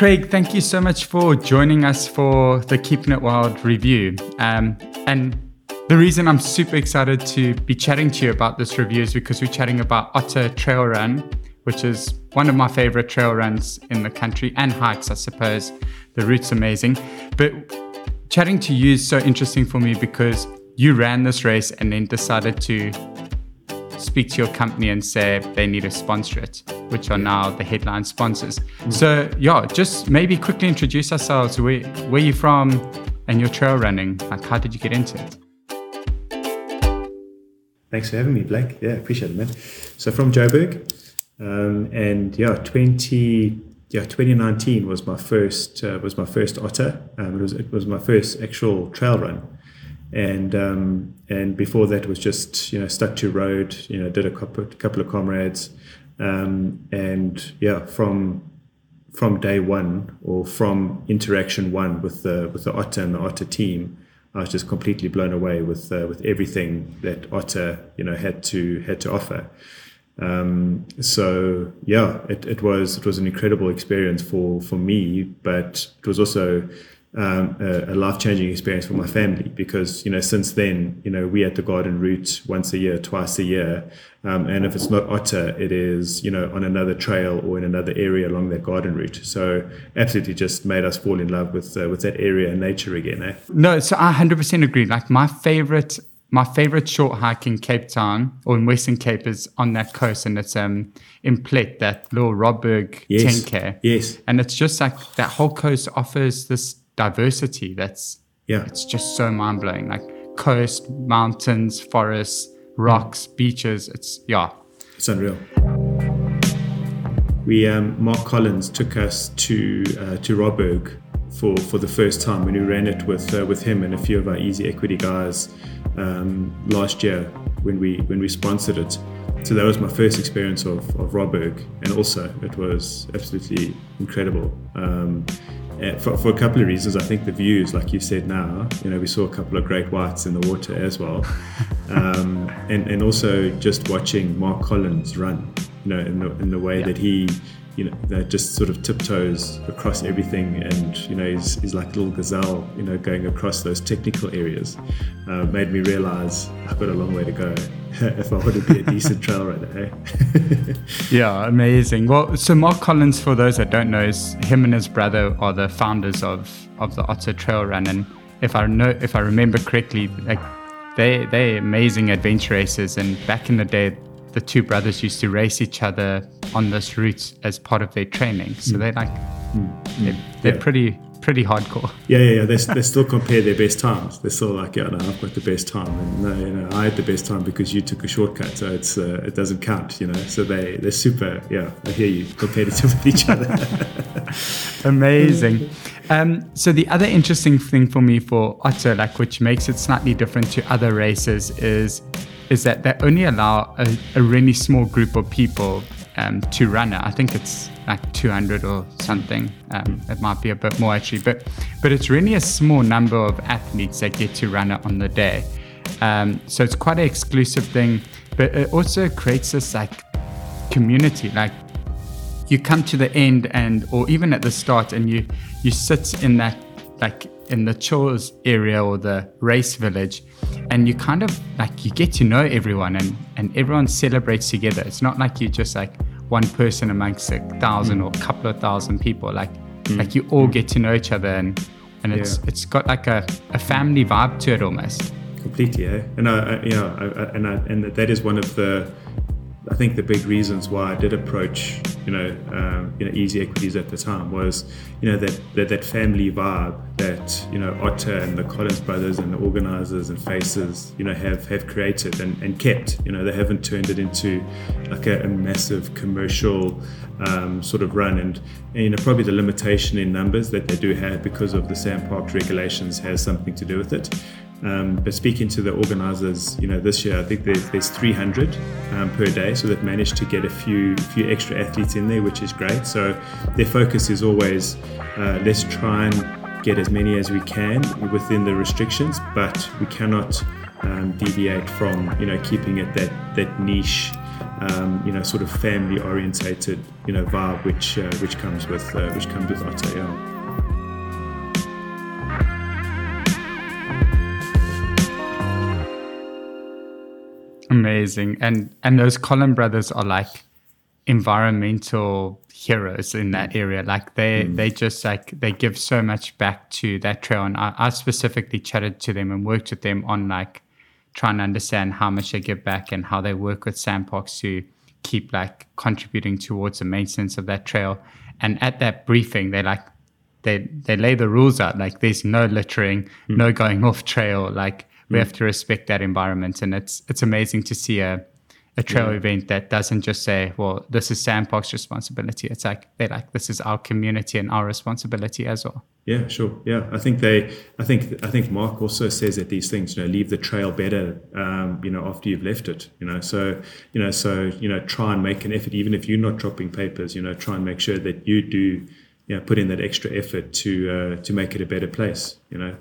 Craig, thank you so much for joining us for the Keeping It Wild review. Um, and the reason I'm super excited to be chatting to you about this review is because we're chatting about Otter Trail Run, which is one of my favorite trail runs in the country and hikes, I suppose. The route's amazing. But chatting to you is so interesting for me because you ran this race and then decided to speak to your company and say they need to sponsor it, which are now the headline sponsors. Mm-hmm. So, yeah, just maybe quickly introduce ourselves. Where, where you from and your trail running? Like, how did you get into it? Thanks for having me, Blake. Yeah, appreciate it, man. So, from Joburg, um, and yeah, 20 yeah, 2019 was my first uh, was my first otter. Um, it was it was my first actual trail run, and um, and before that was just you know stuck to road. You know, did a couple, couple of comrades, um, and yeah, from from day one or from interaction one with the with the otter and the otter team, I was just completely blown away with uh, with everything that otter you know had to had to offer. Um, so yeah, it, it was it was an incredible experience for for me, but it was also um, a, a life changing experience for my family because you know since then you know we at the garden route once a year, twice a year, um, and if it's not otter, it is you know on another trail or in another area along that garden route. So absolutely just made us fall in love with uh, with that area and nature again. Eh? No, so I hundred percent agree. Like my favorite my favorite short hike in Cape Town or in Western Cape is on that coast, and it's um in Plett, that little Robberg yes. 10k. Yes. And it's just like that whole coast offers this diversity that's yeah, it's just so mind blowing. Like coast, mountains, forests, rocks, beaches. It's yeah, it's unreal. We um, Mark Collins took us to uh, to Robberg for for the first time when we ran it with uh, with him and a few of our easy equity guys um, last year when we when we sponsored it. So that was my first experience of, of Robberg, and also it was absolutely incredible. Um, for, for, a couple of reasons, I think the views, like you said now, you know, we saw a couple of great whites in the water as well, um, and and also just watching Mark Collins run, you know, in the in the way yeah. that he you know, that just sort of tiptoes across everything and, you know, he's, he's like a little gazelle, you know, going across those technical areas, uh, made me realize I've got a long way to go if I want to be a decent trail runner. Eh? yeah, amazing. Well, so Mark Collins, for those that don't know, is him and his brother are the founders of, of the Otter Trail Run. And if I know, if I remember correctly, like they, they're amazing adventure racers. And back in the day, the two brothers used to race each other on this route as part of their training. So mm. they're like, mm. they're, they're yeah. pretty pretty hardcore. Yeah, yeah, yeah. They, they still compare their best times. They're still like, yeah, no, I've got the best time, and no, you know, I had the best time because you took a shortcut, so it's uh, it doesn't count, you know. So they they're super. Yeah, I hear you, competitive with each other. Amazing. Um, so the other interesting thing for me for Otter, like which makes it slightly different to other races, is is that they only allow a, a really small group of people um, to run it. I think it's like 200 or something. Um, it might be a bit more actually, but but it's really a small number of athletes that get to run it on the day. Um, so it's quite an exclusive thing, but it also creates this like community. Like you come to the end and or even at the start, and you you sit in that like in the chores area or the race village and you kind of like you get to know everyone and and everyone celebrates together it's not like you're just like one person amongst a thousand mm. or a couple of thousand people like mm. like you all get to know each other and and it's yeah. it's got like a, a family vibe to it almost completely eh? and I, I you know I, I, and I, and that is one of the I think the big reasons why I did approach, you know, um, you know, Easy Equities at the time was, you know, that, that that family vibe that you know Otter and the Collins brothers and the organisers and faces, you know, have have created and, and kept. You know, they haven't turned it into like a, a massive commercial um, sort of run, and, and, you know, probably the limitation in numbers that they do have because of the SANParks regulations has something to do with it. Um, but speaking to the organisers, you know, this year I think there's, there's 300 um, per day, so they've managed to get a few few extra athletes in there, which is great. So their focus is always uh, let's try and get as many as we can within the restrictions, but we cannot um, deviate from you know keeping it that that niche um, you know, sort of family orientated, you know, vibe which uh, which comes with uh, which comes with Otter. Amazing. And and those Collin brothers are like environmental heroes in that area. Like they mm. they just like they give so much back to that trail. And I, I specifically chatted to them and worked with them on like trying to understand how much they give back and how they work with SANParks to keep like contributing towards the maintenance of that trail. And at that briefing, they like they they lay the rules out. Like there's no littering, mm. no going off trail. Like we have to respect that environment. And it's it's amazing to see a a trail yeah. event that doesn't just say, well, this is SANParks' responsibility. It's like they're like, this is our community and our responsibility as well. Yeah, sure. Yeah, I think they, I think, I think Mark also says that these things, you know, leave the trail better, um, you know, after you've left it. You know, so you know, so you know, try and make an effort, even if you're not dropping papers. You know, try and make sure that you do, you know, put in that extra effort to uh, to make it a better place. You know,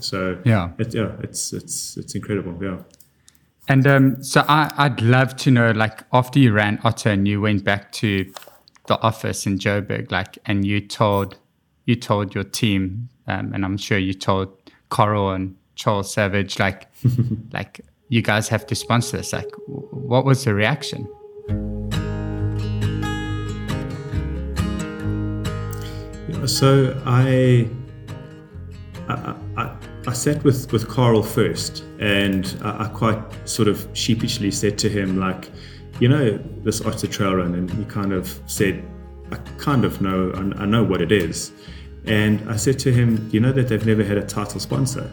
so yeah, it, yeah, it's it's it's incredible. Yeah. And um, so I, I'd love to know, like, after you ran Otter and you went back to the office in Joburg, like, and you told you told your team, um, and I'm sure you told Coral and Charles Savage, like, like you guys have to sponsor this. Like, what was the reaction? So I, I I sat with, with Carl first, and I, I, quite sort of sheepishly said to him, like, you know, this Otter Trail Run, and he kind of said, I kind of know, I, I know what it is. And I said to him, you know that they've never had a title sponsor,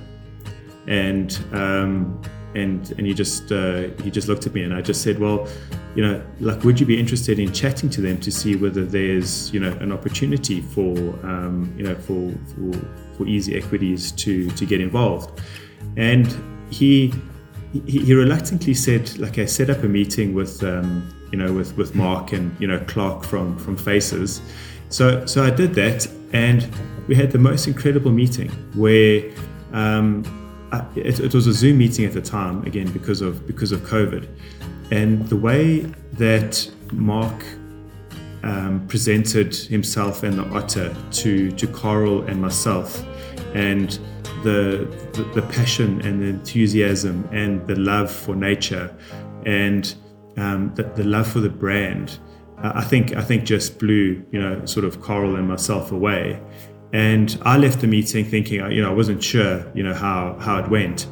and um, and and he just uh, he just looked at me, and I just said, well, you know, like, would you be interested in chatting to them to see whether there's, you know, an opportunity for, um, you know, for, for, for easy equities to, to get involved? And he, he, he reluctantly said, like, I set up a meeting with, um, you know, with, with Mark and, you know, Clark from, from Faces. So, so I did that and we had the most incredible meeting where, um, it, it was a Zoom meeting at the time, again, because of, because of COVID. And the way that Mark um, presented himself and the otter to, to Coral and myself, and the, the, the passion and the enthusiasm and the love for nature and um, the, the love for the brand, uh, I think I think just blew you know sort of Coral and myself away. And I left the meeting thinking, you know, I wasn't sure, you know, how, how it went.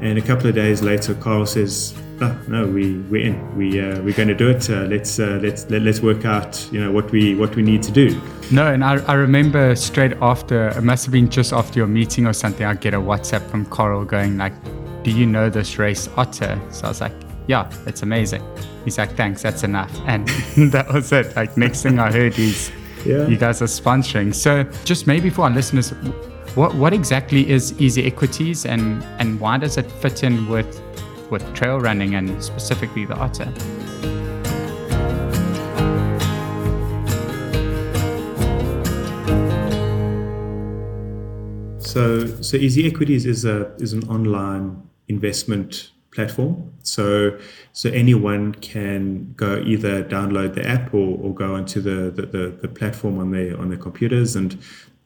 And a couple of days later, Carl says, oh, no, we we're in. We uh, we're going to do it. Uh, let's uh, let's let, us work out you know what we what we need to do. No, and I, I remember straight after it must have been just after your meeting or something. I get a WhatsApp from Coral going like, "Do you know this race Otter?" So I was like, "Yeah, it's amazing." He's like, "Thanks, that's enough," and that was it. Like next thing I heard is, yeah. you guys are sponsoring. So just maybe for our listeners. What, what exactly is Easy Equities and, and why does it fit in with with trail running and specifically the otter. So, so Easy Equities is a is an online investment platform. So, so anyone can go either download the app or, or go onto the, the, the, the platform on their on their computers and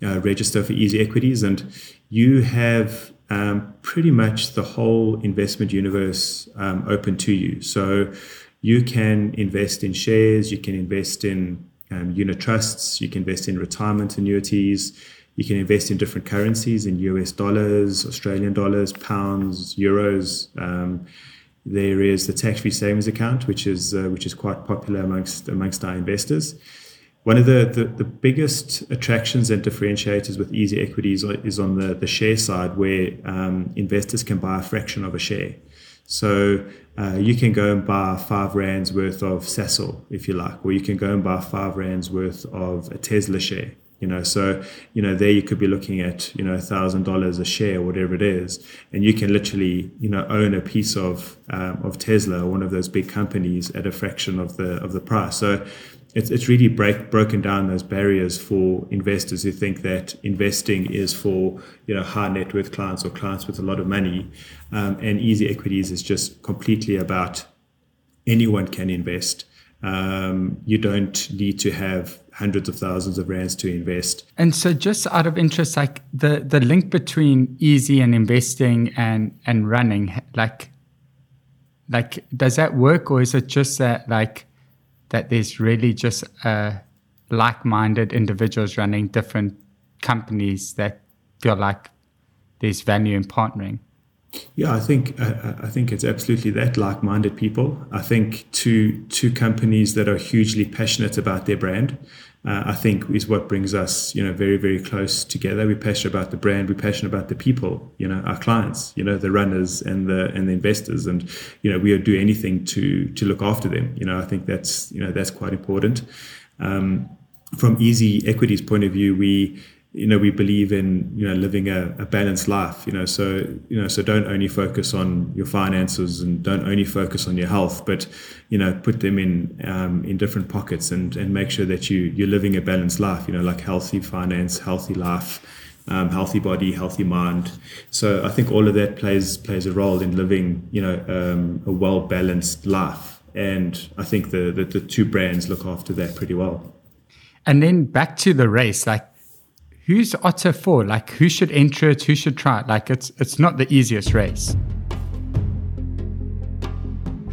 uh, register for Easy Equities, and you have um, pretty much the whole investment universe um, open to you. So you can invest in shares, you can invest in um, unit trusts, you can invest in retirement annuities, you can invest in different currencies in US dollars, Australian dollars, pounds, euros. Um, there is the tax-free savings account, which is uh, which is quite popular amongst amongst our investors. One of the, the, the, biggest attractions and differentiators with easy equities is on the, the share side, where um, investors can buy a fraction of a share. So uh, you can go and buy five rands worth of Sasol, if you like, or you can go and buy five rands worth of a Tesla share. You know, so you know there you could be looking at you know a thousand dollars a share, whatever it is, and you can literally you know own a piece of um, of Tesla, one of those big companies, at a fraction of the of the price. So it's, it's really break, broken down those barriers for investors who think that investing is for you know high net worth clients or clients with a lot of money, um, and easy equities is just completely about anyone can invest. Um, you don't need to have hundreds of thousands of rands to invest. And so, just out of interest, like the the link between easy and investing and and running, like, like does that work, or is it just that like that there's really just uh, like-minded individuals running different companies that feel like there's value in partnering? Yeah, I think I, I think it's absolutely that like-minded people. I think two two companies that are hugely passionate about their brand. Uh, I think is what brings us, you know, very very close together. We're passionate about the brand. We're passionate about the people. You know, our clients. You know, the runners and the and the investors, and you know, we would do anything to to look after them. You know, I think that's you know that's quite important. Um, from Easy Equities point of view, we you know we believe in you know living a, a, balanced life you know so you know so don't only focus on your finances and don't only focus on your health but you know put them in um, in different pockets and and make sure that you you're living a balanced life you know like healthy finance healthy life um, healthy body healthy mind. So I think all of that plays plays a role in living you know um, a well balanced life. And I think the, the the two brands look after that pretty well. And then back to the race like who's Otter for? Like, who should enter it? Who should try it? Like, it's it's not the easiest race.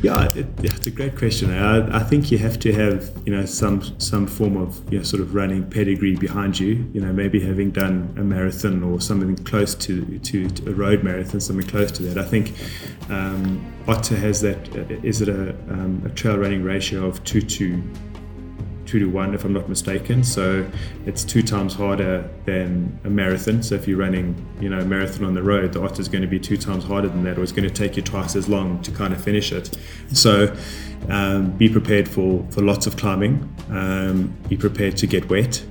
Yeah, it, it's a great question. I, I, think you have to have you know some some form of you know sort of running pedigree behind you. You know, maybe having done a marathon or something close to to, to a road marathon, something close to that. I think um, Otter has that. Is it a, um, a trail running ratio of two to two to one, if I'm not mistaken. So it's two times harder than a marathon. So if you're running, you know, a marathon on the road, the otter is going to be two times harder than that, or it's going to take you twice as long to kind of finish it. So um, be prepared for for lots of climbing. Um, be prepared to get wet.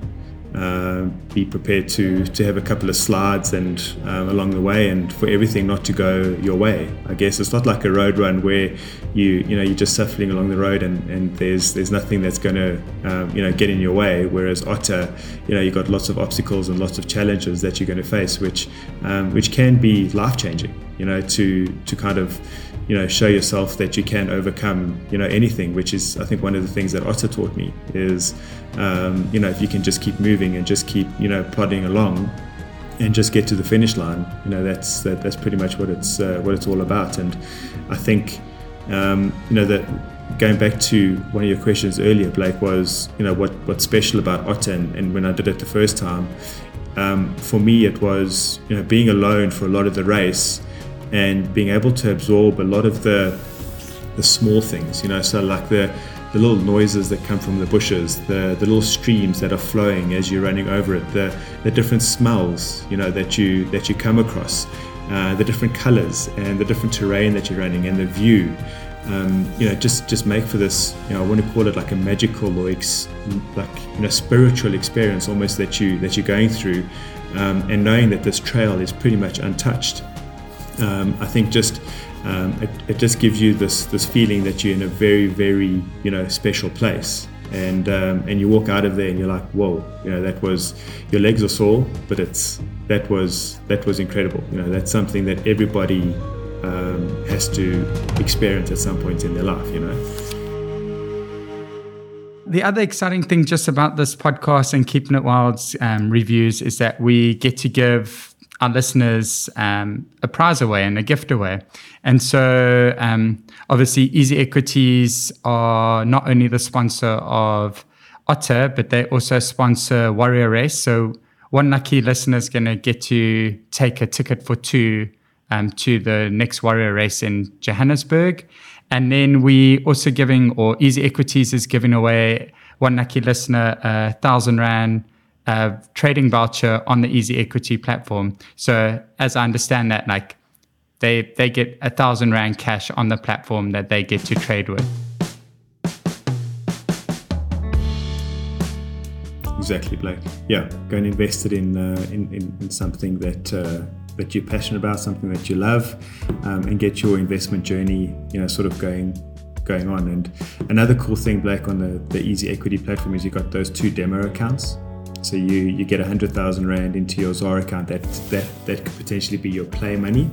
Uh, be prepared to to have a couple of slides and um, along the way, and for everything not to go your way. I guess it's not like a road run where you you know you're just suffering along the road and, and there's there's nothing that's going to um, you know get in your way. Whereas Otter, you know you've got lots of obstacles and lots of challenges that you're going to face, which um, which can be life changing. You know to to kind of you know show yourself that you can overcome you know anything which is i think one of the things that otter taught me is um, you know if you can just keep moving and just keep you know plodding along and just get to the finish line you know that's that, that's pretty much what it's uh, what it's all about. And i think um, you know that going back to one of your questions earlier blake was you know what what's special about otter and, and when i did it the first time um, for me it was you know being alone for a lot of the race and being able to absorb a lot of the the small things, you know, so like the the little noises that come from the bushes, the, the little streams that are flowing as you're running over it, the, the different smells, you know, that you that you come across, uh, the different colors and the different terrain that you're running and the view. Um, you know, just just make for this. You know, I want to call it like a magical or ex, like you know spiritual experience almost that you that you're going through, um, and knowing that this trail is pretty much untouched um, I think just um, it, it, just gives you this this feeling that you're in a very very you know special place. And um, and you walk out of there and you're like whoa you know that was your legs are sore but it's that was that was incredible. You know that's something that everybody um, has to experience at some point in their life you know? The other exciting thing just about this podcast and keeping it wild's um, reviews is that we get to give our listeners um, a prize away and a gift away. And so, um, obviously, Easy Equities are not only the sponsor of Otter, but they also sponsor Warrior Race. So, one lucky listener is going to get to take a ticket for two um, to the next Warrior Race in Johannesburg. And then we also giving, or Easy Equities is giving away one lucky listener a thousand rand trading voucher on the Easy Equity platform. So as I understand that, like they they get a thousand rand cash on the platform that they get to trade with. Exactly, Blake. Yeah, go and invest it in uh, in, in, in, something that uh, that you're passionate about, something that you love, um, and get your investment journey, you know, sort of going going on. And another cool thing, Blake, on the, the Easy Equity platform is you've got those two demo accounts. So you you get a hundred thousand rand into your ZAR account. That that that could potentially be your play money.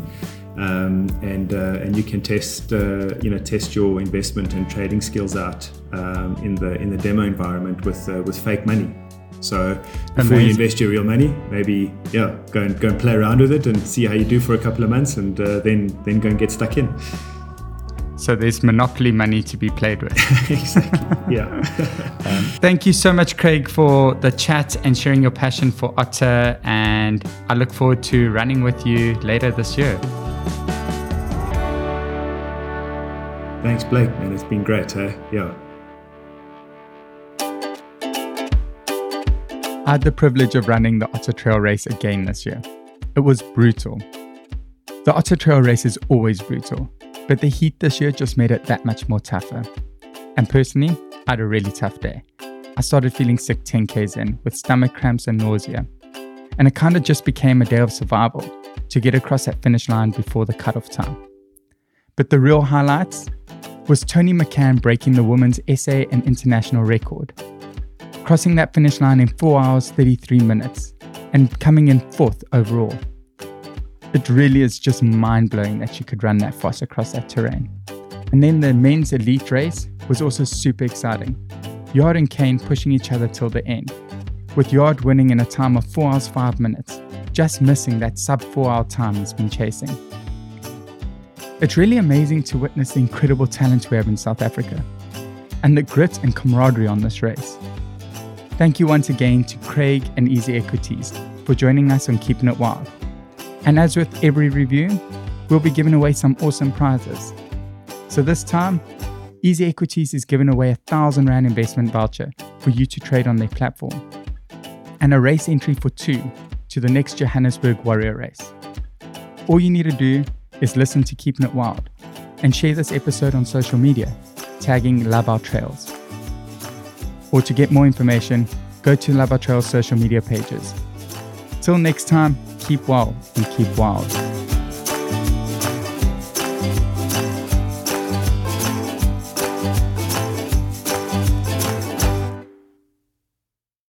Um, and uh, and you can test uh, you know test your investment and trading skills out um, in the in the demo environment with uh, with fake money. So before Amazing. you invest your real money, maybe yeah, go and go and play around with it and see how you do for a couple of months, and uh, then then go and get stuck in. So there's monopoly money to be played with. exactly. Yeah. um, thank you so much, Craig, for the chat and sharing your passion for Otter. And I look forward to running with you later this year. Thanks, Blake, man. It's been great. Hey? Yeah. I had the privilege of running the Otter Trail race again this year. It was brutal. The Otter Trail race is always brutal, but the heat this year just made it that much more tougher. And personally, I had a really tough day. I started feeling sick 10Ks in with stomach cramps and nausea. And it kind of just became a day of survival to get across that finish line before the cutoff time. But the real highlights was Toni McCann breaking the women's SA and international record, crossing that finish line in 4 hours 33 minutes and coming in fourth overall. It really is just mind blowing that she could run that fast across that terrain. And then the men's elite race was also super exciting. Yard and Kane pushing each other till the end, with Yard winning in a time of 4 hours 5 minutes, just missing that sub 4 hour time he's been chasing. It's really amazing to witness the incredible talent we have in South Africa and the grit and camaraderie on this race. Thank you once again to Craig and Easy Equities for joining us on Keeping It Wild. And as with every review, we'll be giving away some awesome prizes. So this time, Easy Equities is giving away a thousand Rand investment voucher for you to trade on their platform and a race entry for two to the next Johannesburg Warrior Race. All you need to do is listen to Keeping It Wild and share this episode on social media, tagging Love Our Trails. Or to get more information, go to Love Our Trails social media pages. Till next time, keep well and keep wild.